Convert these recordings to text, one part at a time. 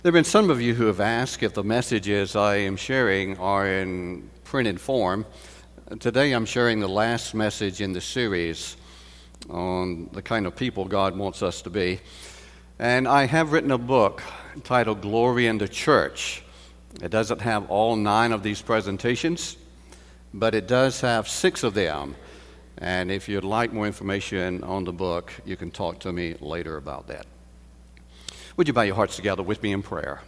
There have been some of you who have asked if the messages I am sharing are in printed form. Today I'm sharing the last message in the series on the kind of people God wants us to be. And I have written a book titled Glory in the Church. It doesn't have all nine of these presentations, but it does have six of them. And if you'd like more information on the book, you can talk to me later about that. Would you bow your hearts together with me in prayer?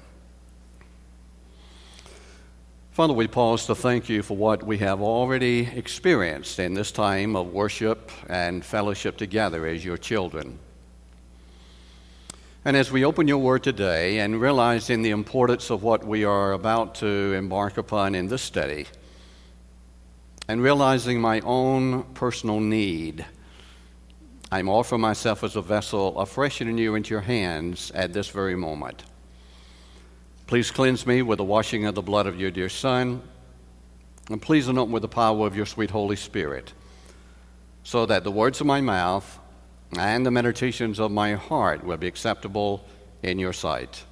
Father, we pause to thank you for what we have already experienced in this time of worship and fellowship together as your children. And as we open your word today and realizing the importance of what we are about to embark upon in this study, and realizing my own personal need I'm offering myself as a vessel afresh and anew into your hands at this very moment. Please cleanse me with the washing of the blood of your dear Son, and please anoint me with the power of your sweet Holy Spirit, so that the words of my mouth and the meditations of my heart will be acceptable in your sight,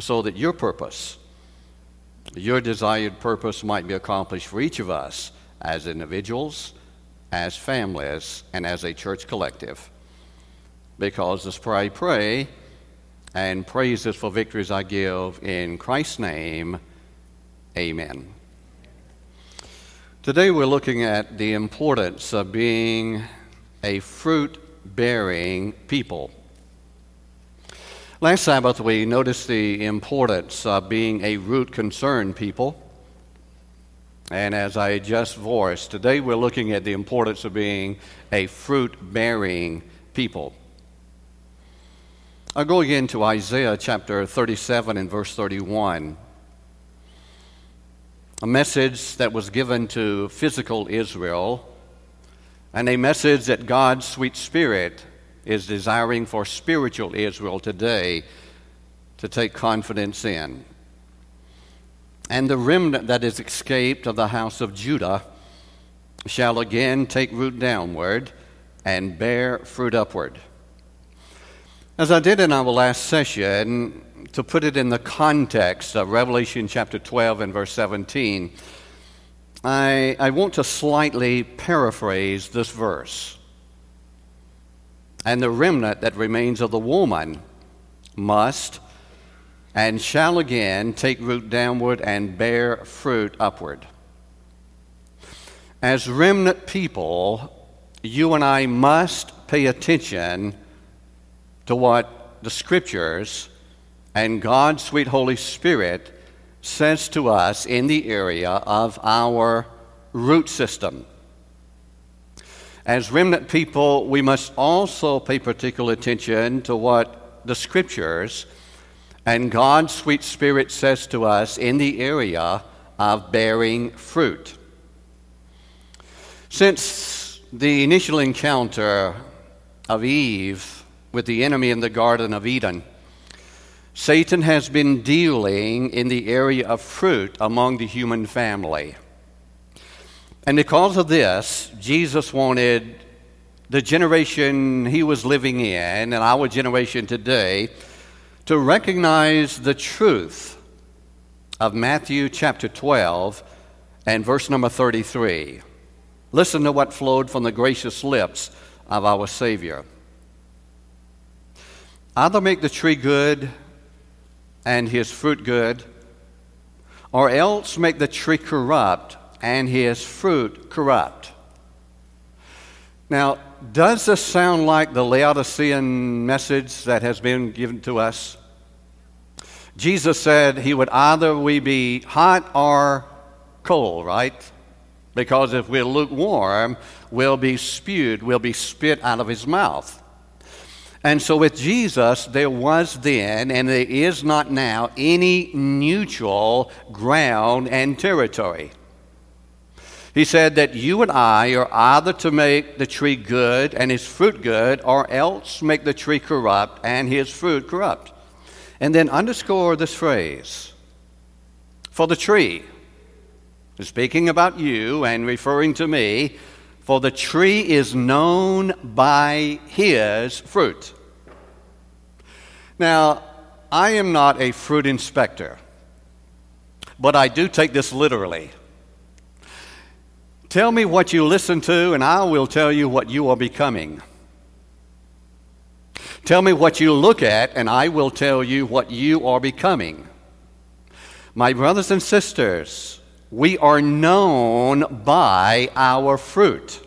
so that your purpose, your desired purpose, might be accomplished for each of us as individuals as families, and as a church collective. Because as I pray and praises for victories I give in Christ's name. Amen. Today we're looking at the importance of being a fruit bearing people. Last Sabbath we noticed the importance of being a root concern people. And as I just voiced, today we're looking at the importance of being a fruit bearing people. I'll go again to Isaiah chapter 37 and verse 31. A message that was given to physical Israel, and a message that God's sweet spirit is desiring for spiritual Israel today to take confidence in. And the remnant that is escaped of the house of Judah shall again take root downward and bear fruit upward. As I did in our last session, to put it in the context of Revelation chapter 12 and verse 17, I, I want to slightly paraphrase this verse. And the remnant that remains of the woman must and shall again take root downward and bear fruit upward. As remnant people, you and I must pay attention to what the Scriptures and God's sweet Holy Spirit says to us in the area of our root system. As remnant people, we must also pay particular attention to what the Scriptures and God's sweet spirit says to us in the area of bearing fruit. Since the initial encounter of Eve with the enemy in the Garden of Eden, Satan has been dealing in the area of fruit among the human family. And because of this, Jesus wanted the generation he was living in and our generation today to recognize the truth of Matthew chapter 12 and verse number 33. Listen to what flowed from the gracious lips of our Savior. Either make the tree good and his fruit good, or else make the tree corrupt and his fruit corrupt. Now, does this sound like the Laodicean message that has been given to us? Jesus said he would either we be hot or cold, right? Because if we're lukewarm, we'll be spewed, we'll be spit out of his mouth. And so with Jesus, there was then, and there is not now, any neutral ground and territory. He said that you and I are either to make the tree good and his fruit good, or else make the tree corrupt and his fruit corrupt. And then underscore this phrase for the tree. Speaking about you and referring to me, for the tree is known by his fruit. Now, I am not a fruit inspector, but I do take this literally. Tell me what you listen to, and I will tell you what you are becoming. Tell me what you look at, and I will tell you what you are becoming. My brothers and sisters, we are known by our fruit.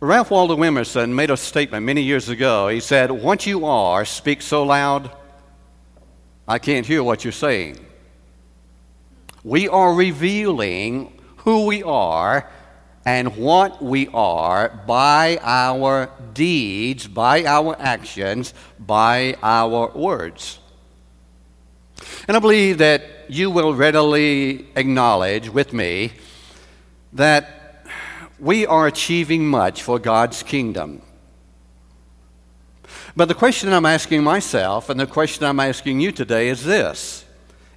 Ralph Waldo Emerson made a statement many years ago. He said, What you are speaks so loud, I can't hear what you're saying. We are revealing who we are and what we are by our deeds, by our actions, by our words. And I believe that you will readily acknowledge with me that we are achieving much for God's kingdom. But the question I'm asking myself and the question I'm asking you today is this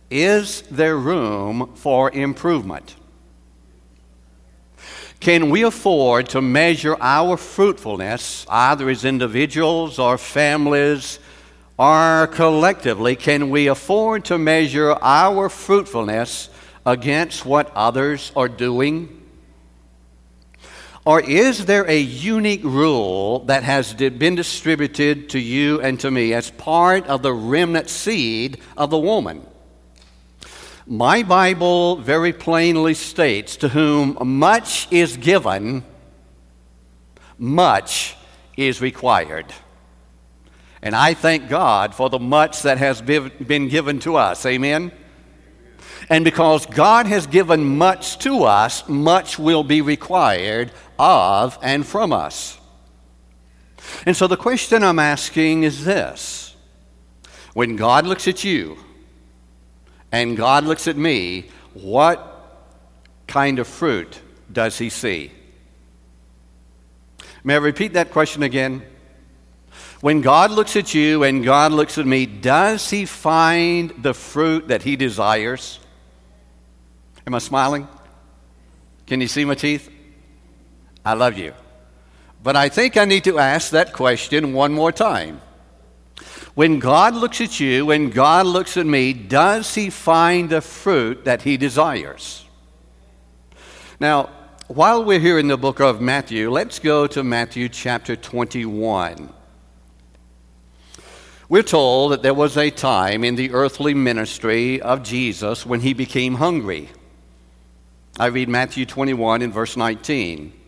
Is there room for improvement? Can we afford to measure our fruitfulness, either as individuals or families or collectively? Can we afford to measure our fruitfulness against what others are doing? Or is there a unique rule that has been distributed to you and to me as part of the remnant seed of the woman? My Bible very plainly states to whom much is given, much is required. And I thank God for the much that has been given to us. Amen? And because God has given much to us, much will be required of and from us. And so the question I'm asking is this When God looks at you, and God looks at me, what kind of fruit does he see? May I repeat that question again? When God looks at you and God looks at me, does he find the fruit that he desires? Am I smiling? Can you see my teeth? I love you. But I think I need to ask that question one more time. When God looks at you, when God looks at me, does he find the fruit that he desires? Now, while we're here in the book of Matthew, let's go to Matthew chapter 21. We're told that there was a time in the earthly ministry of Jesus when he became hungry. I read Matthew 21 in verse 19.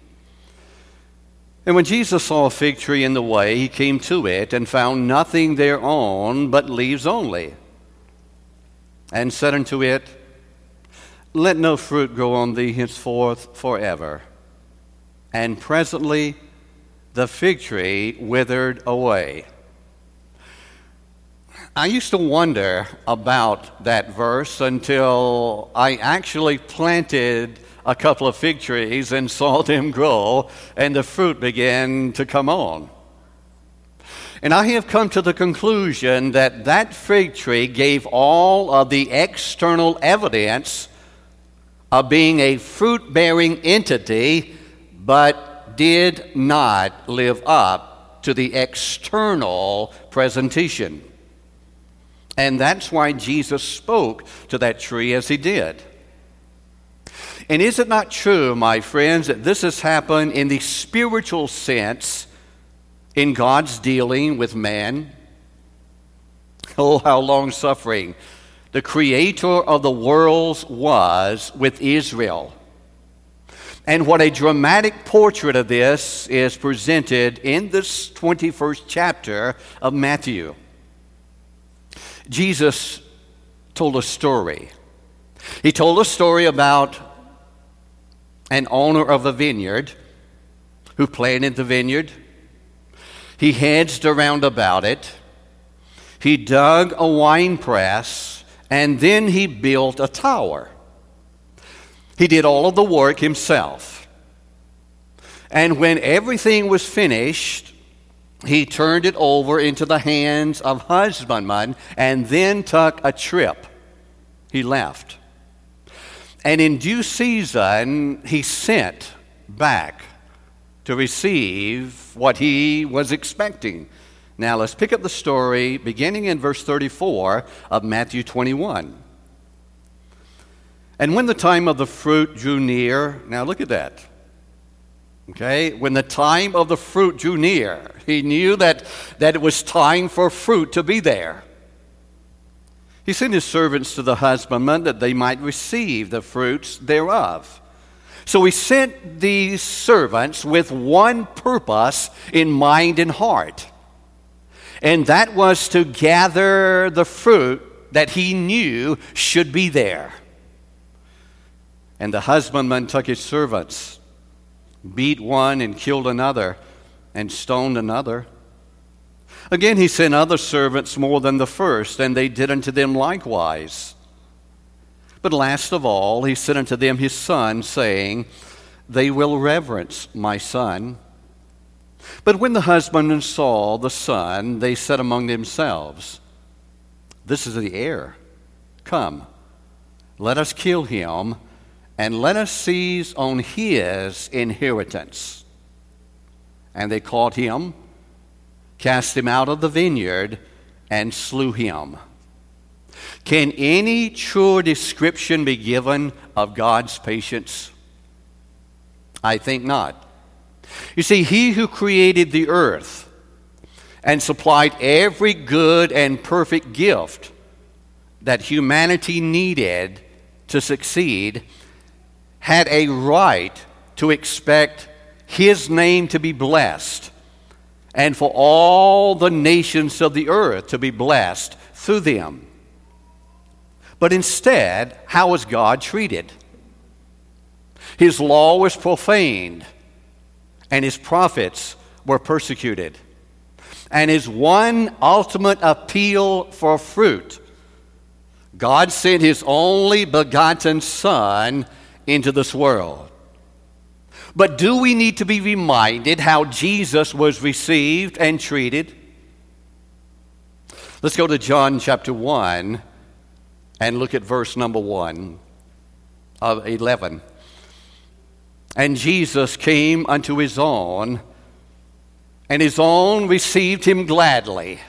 And when Jesus saw a fig tree in the way, he came to it and found nothing thereon but leaves only, and said unto it, Let no fruit grow on thee henceforth forever. And presently the fig tree withered away. I used to wonder about that verse until I actually planted a couple of fig trees and saw them grow, and the fruit began to come on. And I have come to the conclusion that that fig tree gave all of the external evidence of being a fruit bearing entity, but did not live up to the external presentation. And that's why Jesus spoke to that tree as he did. And is it not true, my friends, that this has happened in the spiritual sense in God's dealing with man? Oh, how long suffering the creator of the worlds was with Israel. And what a dramatic portrait of this is presented in this 21st chapter of Matthew. Jesus told a story. He told a story about an owner of a vineyard who planted the vineyard. He hedged around about it. He dug a wine press, and then he built a tower. He did all of the work himself. And when everything was finished, he turned it over into the hands of husbandmen and then took a trip. He left. And in due season, he sent back to receive what he was expecting. Now let's pick up the story beginning in verse 34 of Matthew 21. And when the time of the fruit drew near, now look at that. Okay, when the time of the fruit drew near, he knew that, that it was time for fruit to be there. He sent his servants to the husbandman that they might receive the fruits thereof. So he sent these servants with one purpose in mind and heart, and that was to gather the fruit that he knew should be there. And the husbandman took his servants, beat one and killed another, and stoned another. Again, he sent other servants more than the first, and they did unto them likewise. But last of all, he sent unto them his son, saying, They will reverence my son. But when the husbandmen saw the son, they said among themselves, This is the heir. Come, let us kill him, and let us seize on his inheritance. And they caught him, cast him out of the vineyard, and slew him. Can any true description be given of God's patience? I think not. You see, He who created the earth and supplied every good and perfect gift that humanity needed to succeed had a right to expect His name to be blessed and for all the nations of the earth to be blessed through them. But instead, how was God treated? His law was profaned, and his prophets were persecuted. And his one ultimate appeal for fruit God sent his only begotten Son into this world. But do we need to be reminded how Jesus was received and treated? Let's go to John chapter 1 and look at verse number 1 of 11. And Jesus came unto his own, and his own received him gladly.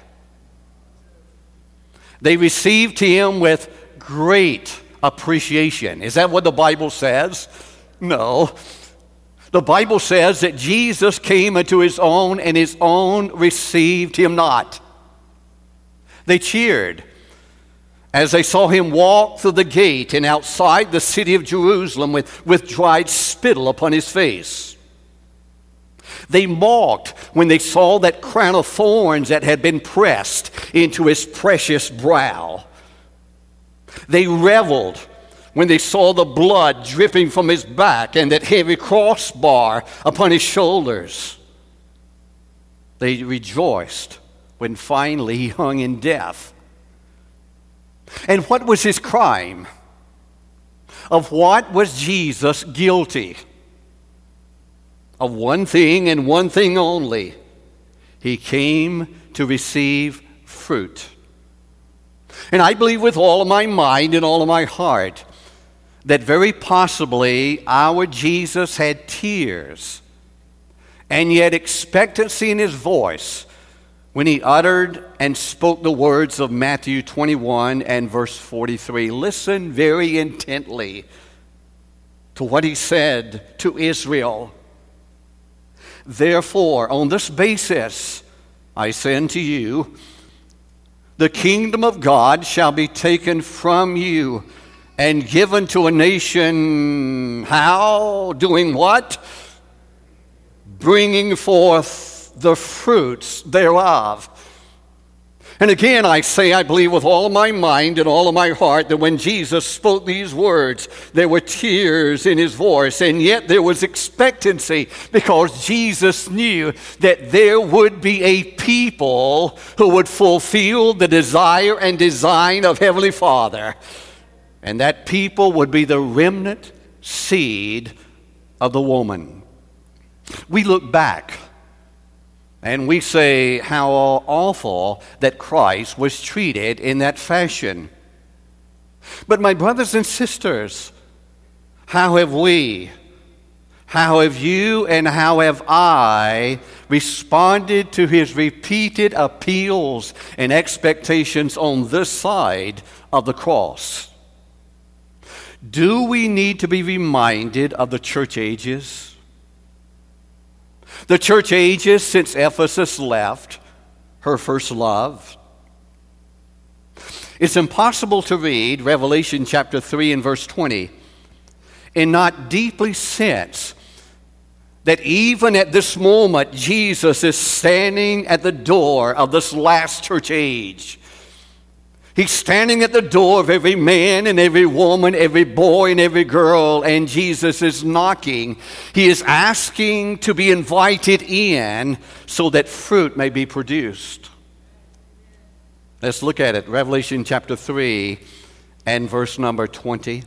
They received him with great appreciation. Is that what the Bible says? No. The Bible says that Jesus came unto his own, and his own received him not. They cheered as they saw him walk through the gate and outside the city of Jerusalem with, with dried spittle upon his face. They mocked when they saw that crown of thorns that had been pressed into his precious brow. They reveled when they saw the blood dripping from his back and that heavy crossbar upon his shoulders. They rejoiced when finally he hung in death and what was his crime? Of what was Jesus guilty? Of one thing and one thing only. He came to receive fruit. And I believe with all of my mind and all of my heart that very possibly our Jesus had tears and yet expectancy in his voice when he uttered and spoke the words of Matthew 21 and verse 43. Listen very intently to what he said to Israel. Therefore, on this basis, I say unto you, the kingdom of God shall be taken from you and given to a nation. How? Doing what? Bringing forth the fruits thereof. And again, I say, I believe with all my mind and all of my heart that when Jesus spoke these words, there were tears in his voice, and yet there was expectancy because Jesus knew that there would be a people who would fulfill the desire and design of Heavenly Father. And that people would be the remnant seed of the woman. We look back and we say how awful that Christ was treated in that fashion. But, my brothers and sisters, how have we, How have you and how have I responded to his repeated appeals and expectations on this side of the cross? Do we need to be reminded of the church ages? The church ages since Ephesus left her first love. It's impossible to read Revelation chapter 3 and verse 20 and not deeply sense that even at this moment, Jesus is standing at the door of this last church age. He's standing at the door of every man and every woman, every boy and every girl, and Jesus is knocking. He is asking to be invited in so that fruit may be produced. Let's look at it. Revelation chapter 3 and verse number 20.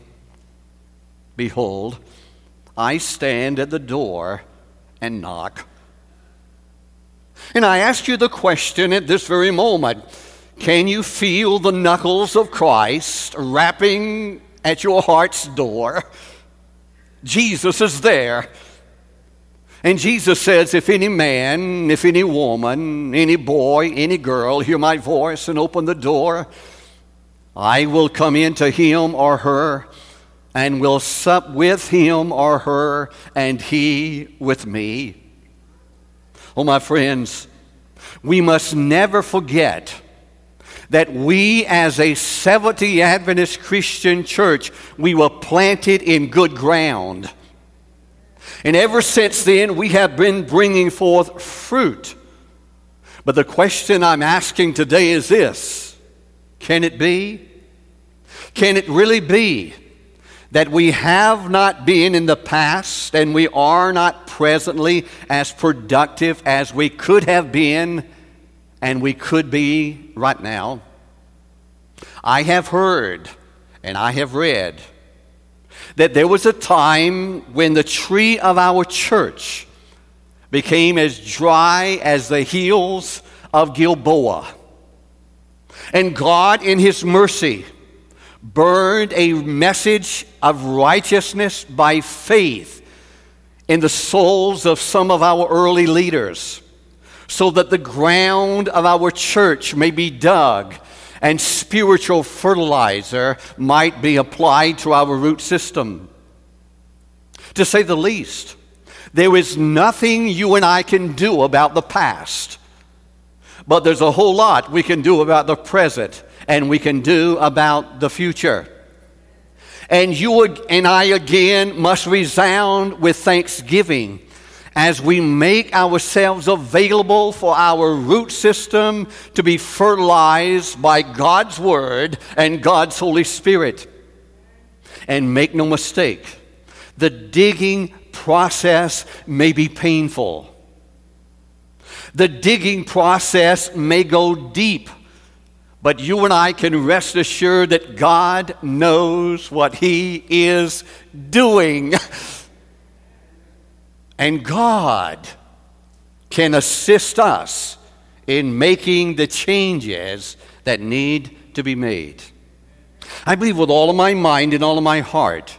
Behold, I stand at the door and knock. And I ask you the question at this very moment can you feel the knuckles of Christ rapping at your heart's door? Jesus is there. And Jesus says, If any man, if any woman, any boy, any girl hear my voice and open the door, I will come into him or her and will sup with him or her, and he with me. Oh, my friends, we must never forget that we, as a Seventh day Adventist Christian church, we were planted in good ground. And ever since then, we have been bringing forth fruit. But the question I'm asking today is this Can it be? Can it really be that we have not been in the past and we are not presently as productive as we could have been and we could be right now. I have heard and I have read that there was a time when the tree of our church became as dry as the hills of Gilboa. And God, in His mercy, burned a message of righteousness by faith in the souls of some of our early leaders, so that the ground of our church may be dug and spiritual fertilizer might be applied to our root system. To say the least, there is nothing you and I can do about the past, but there's a whole lot we can do about the present and we can do about the future. And you and I again must resound with thanksgiving as we make ourselves available for our root system to be fertilized by God's Word and God's Holy Spirit. And make no mistake, the digging process may be painful. The digging process may go deep. But you and I can rest assured that God knows what He is doing. And God can assist us in making the changes that need to be made. I believe with all of my mind and all of my heart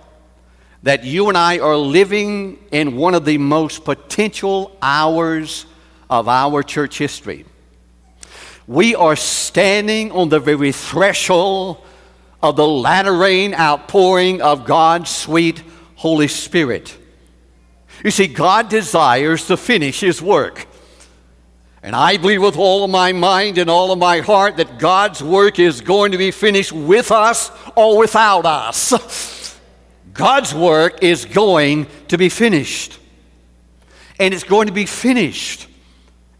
that you and I are living in one of the most potential hours of our church history. We are standing on the very threshold of the latter rain outpouring of God's sweet Holy Spirit. You see, God desires to finish His work. And I believe with all of my mind and all of my heart that God's work is going to be finished with us or without us. God's work is going to be finished. And it's going to be finished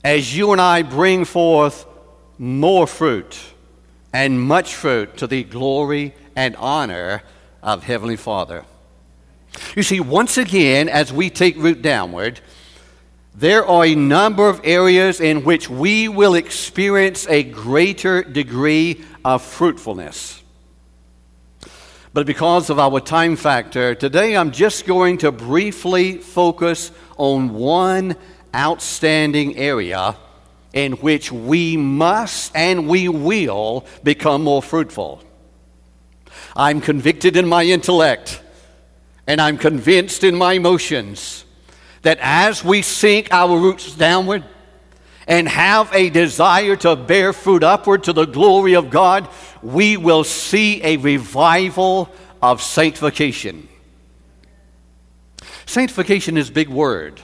as you and I bring forth more fruit and much fruit to the glory and honor of Heavenly Father. You see, once again, as we take root downward, there are a number of areas in which we will experience a greater degree of fruitfulness. But because of our time factor, today I'm just going to briefly focus on one outstanding area in which we must and we will become more fruitful. I'm convicted in my intellect, and I'm convinced in my emotions that as we sink our roots downward and have a desire to bear fruit upward to the glory of God, we will see a revival of sanctification. Sanctification is a big word.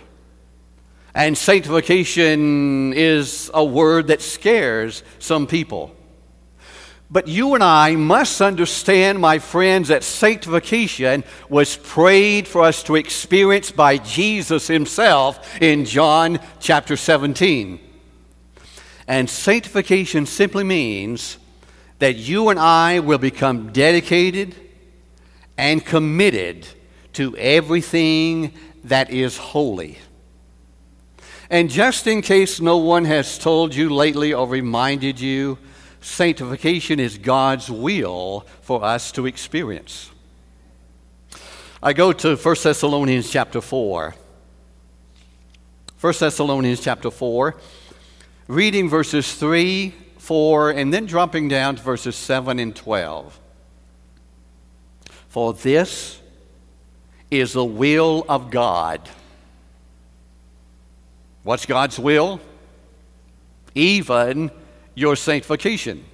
And sanctification is a word that scares some people. But you and I must understand, my friends, that sanctification was prayed for us to experience by Jesus himself in John chapter 17. And sanctification simply means that you and I will become dedicated and committed to everything that is holy. And just in case no one has told you lately or reminded you, sanctification is God's will for us to experience. I go to 1 Thessalonians chapter 4. 1 Thessalonians chapter 4, reading verses 3, 4, and then dropping down to verses 7 and 12. For this is the will of God What's God's will? Even your sanctification.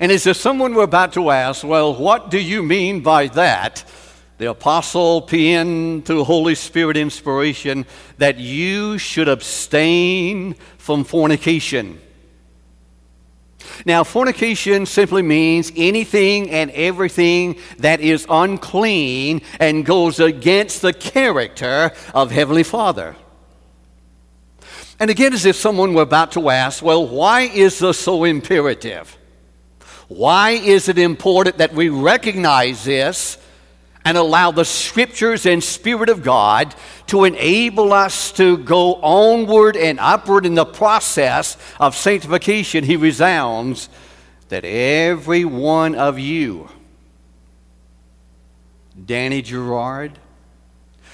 And as if someone were about to ask, well, what do you mean by that? The apostle penned through Holy Spirit inspiration that you should abstain from fornication. Now, fornication simply means anything and everything that is unclean and goes against the character of Heavenly Father. And again, as if someone were about to ask, well, why is this so imperative? Why is it important that we recognize this and allow the scriptures and Spirit of God to enable us to go onward and upward in the process of sanctification? He resounds that every one of you, Danny Gerard,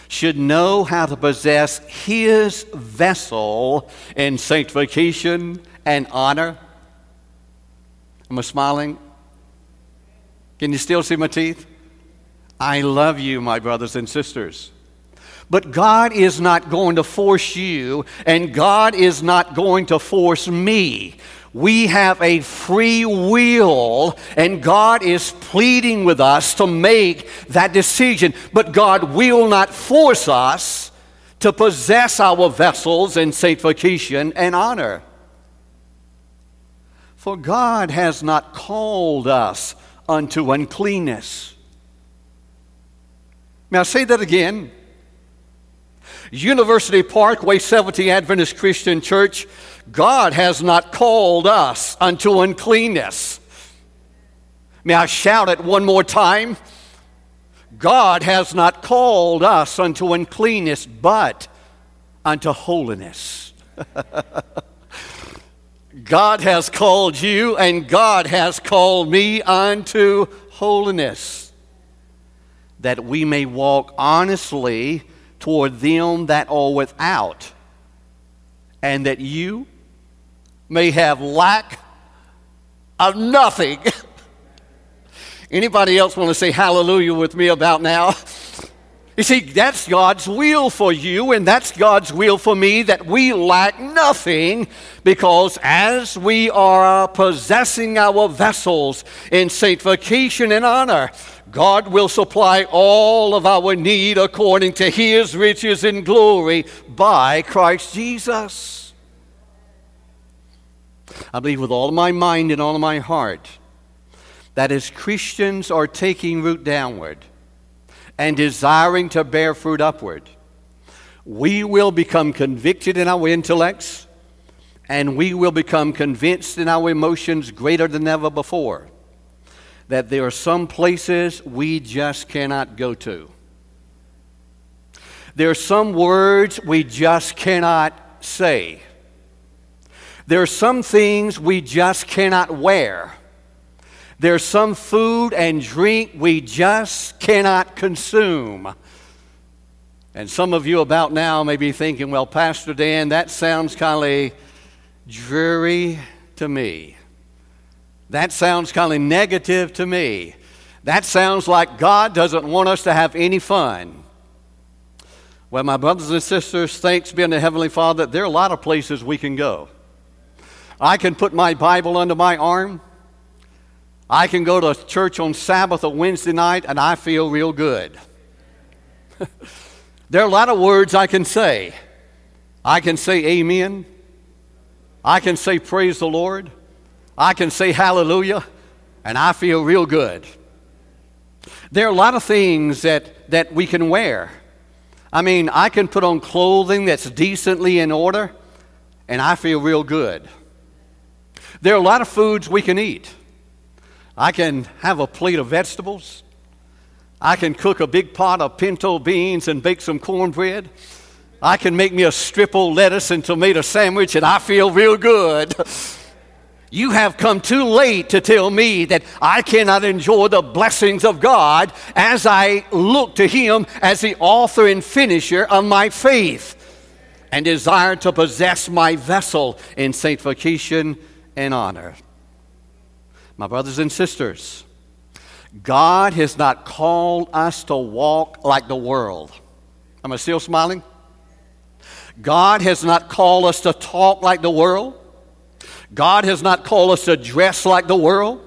should know how to possess his vessel in sanctification and honor. Am I smiling? Can you still see my teeth? I love you, my brothers and sisters. But God is not going to force you, and God is not going to force me. We have a free will, and God is pleading with us to make that decision. But God will not force us to possess our vessels in sanctification and honor. For God has not called us unto uncleanness. I say that again? University Parkway Seventh Adventist Christian Church, God has not called us unto uncleanness. May I shout it one more time? God has not called us unto uncleanness, but unto holiness. God has called you, and God has called me unto holiness, that we may walk honestly toward them that are without, and that you may have lack of nothing. Anybody else want to say hallelujah with me about now? You see, that's God's will for you, and that's God's will for me that we lack nothing because as we are possessing our vessels in sanctification and honor, God will supply all of our need according to his riches in glory by Christ Jesus. I believe with all of my mind and all of my heart that as Christians are taking root downward and desiring to bear fruit upward, we will become convicted in our intellects and we will become convinced in our emotions greater than ever before that there are some places we just cannot go to. There are some words we just cannot say. There are some things we just cannot wear. There's some food and drink we just cannot consume. And some of you about now may be thinking, well, Pastor Dan, that sounds kind of dreary to me. That sounds kind of negative to me. That sounds like God doesn't want us to have any fun. Well, my brothers and sisters, thanks be unto Heavenly Father, there are a lot of places we can go. I can put my Bible under my arm. I can go to church on Sabbath or Wednesday night and I feel real good. there are a lot of words I can say. I can say amen. I can say praise the Lord. I can say hallelujah. And I feel real good. There are a lot of things that, that we can wear. I mean, I can put on clothing that's decently in order, and I feel real good. There are a lot of foods we can eat. I can have a plate of vegetables. I can cook a big pot of pinto beans and bake some cornbread. I can make me a strip of lettuce and tomato sandwich, and I feel real good. You have come too late to tell me that I cannot enjoy the blessings of God as I look to Him as the author and finisher of my faith and desire to possess my vessel in sanctification and honor. My brothers and sisters, God has not called us to walk like the world. Am I still smiling? God has not called us to talk like the world. God has not called us to dress like the world.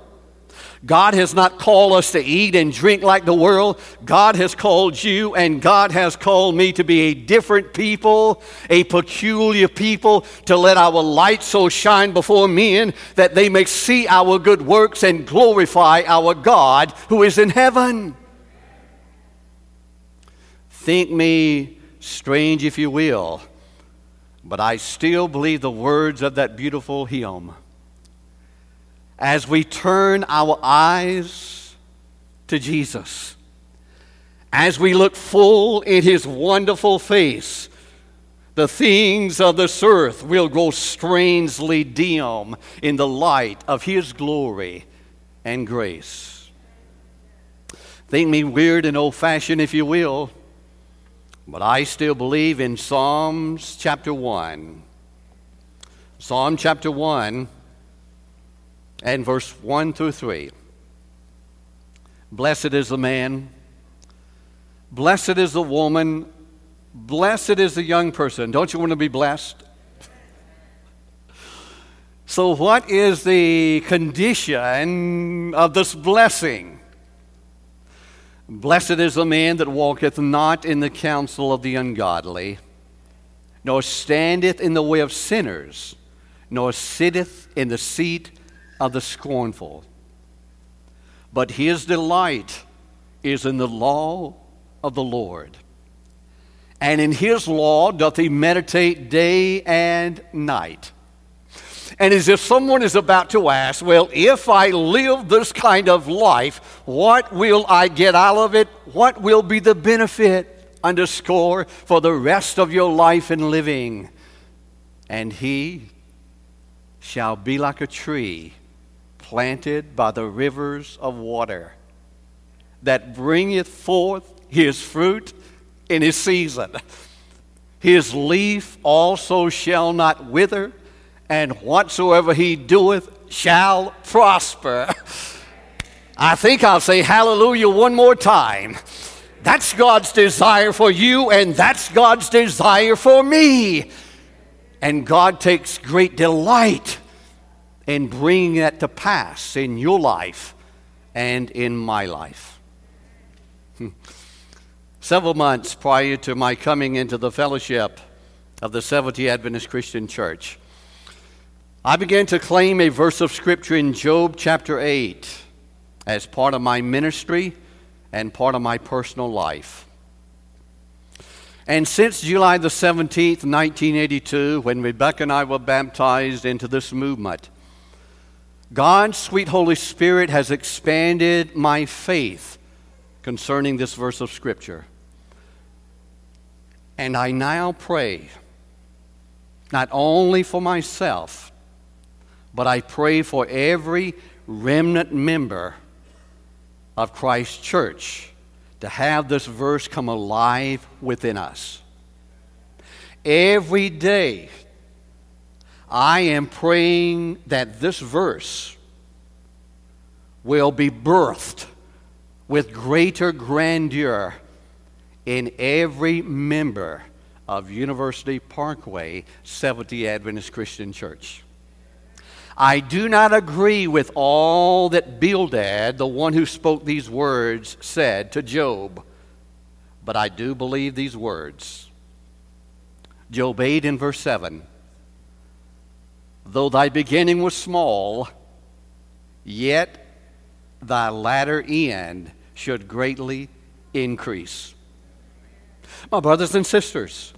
God has not called us to eat and drink like the world. God has called you and God has called me to be a different people, a peculiar people, to let our light so shine before men that they may see our good works and glorify our God who is in heaven. Think me strange if you will, but I still believe the words of that beautiful hymn as we turn our eyes to Jesus, as we look full in his wonderful face, the things of this earth will grow strangely dim in the light of his glory and grace. Think me weird and old fashioned, if you will, but I still believe in Psalms chapter 1. Psalm chapter 1 and verse 1 through 3. Blessed is the man, blessed is the woman, blessed is the young person. Don't you want to be blessed? So, what is the condition of this blessing? Blessed is the man that walketh not in the counsel of the ungodly, nor standeth in the way of sinners, nor sitteth in the seat of the scornful. But his delight is in the law of the Lord. And in his law doth he meditate day and night. And as if someone is about to ask, well, if I live this kind of life, what will I get out of it? What will be the benefit? Underscore for the rest of your life and living. And he shall be like a tree planted by the rivers of water, that bringeth forth his fruit in his season. His leaf also shall not wither, and whatsoever he doeth shall prosper. I think I'll say hallelujah one more time. That's God's desire for you, and that's God's desire for me. And God takes great delight in bringing that to pass in your life and in my life. Several months prior to my coming into the fellowship of the Seventh day Adventist Christian Church, I began to claim a verse of Scripture in Job chapter 8 as part of my ministry and part of my personal life. And since July the 17th, 1982, when Rebecca and I were baptized into this movement, God's sweet Holy Spirit has expanded my faith concerning this verse of Scripture. And I now pray, not only for myself, but I pray for every remnant member of Christ's church to have this verse come alive within us. Every day, I am praying that this verse will be birthed with greater grandeur in every member of University Parkway Seventh Adventist Christian Church. I do not agree with all that Bildad, the one who spoke these words, said to Job, but I do believe these words. Job 8 in verse 7 Though thy beginning was small, yet thy latter end should greatly increase. My brothers and sisters,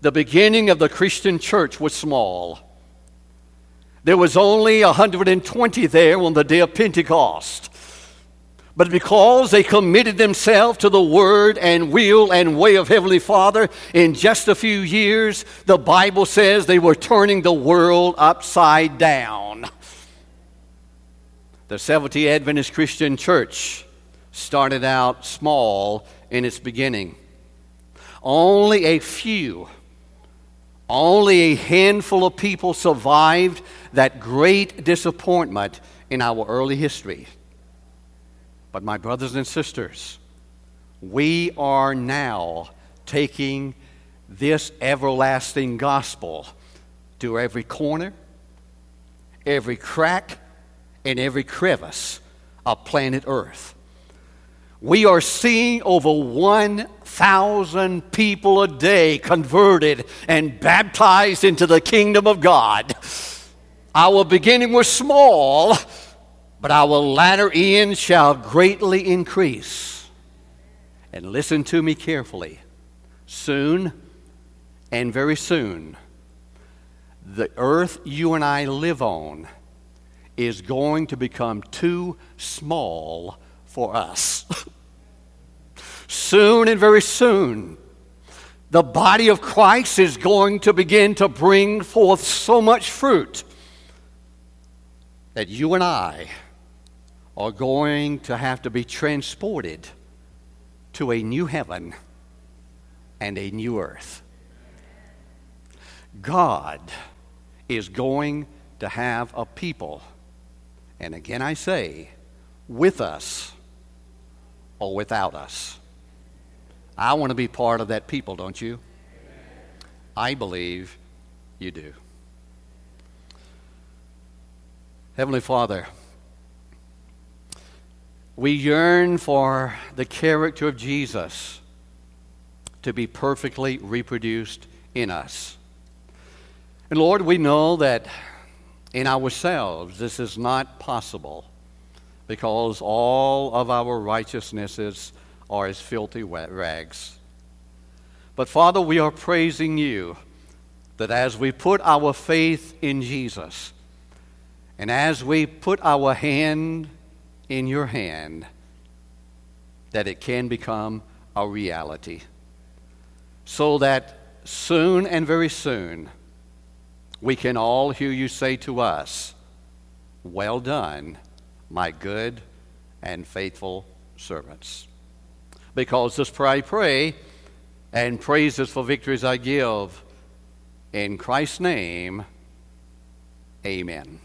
the beginning of the Christian church was small. There was only 120 there on the day of Pentecost. But because they committed themselves to the word and will and way of Heavenly Father, in just a few years, the Bible says they were turning the world upside down. The Seventh Adventist Christian Church started out small in its beginning. Only a few, only a handful of people survived that great disappointment in our early history. But, my brothers and sisters, we are now taking this everlasting gospel to every corner, every crack, and every crevice of planet Earth. We are seeing over 1,000 people a day converted and baptized into the kingdom of God. Our beginning was small, but our latter end shall greatly increase. And listen to me carefully. Soon, and very soon, the earth you and I live on is going to become too small for us. soon and very soon, the body of Christ is going to begin to bring forth so much fruit that you and I are going to have to be transported to a new heaven and a new earth. God is going to have a people, and again I say, with us or without us. I want to be part of that people, don't you? I believe you do. Heavenly Father, we yearn for the character of Jesus to be perfectly reproduced in us. And Lord, we know that in ourselves this is not possible because all of our righteousnesses are as filthy rags. But Father, we are praising you that as we put our faith in Jesus, and as we put our hand in your hand, that it can become a reality. So that soon and very soon, we can all hear you say to us, Well done, my good and faithful servants. Because this prayer I pray, and praises for victories I give, in Christ's name, amen.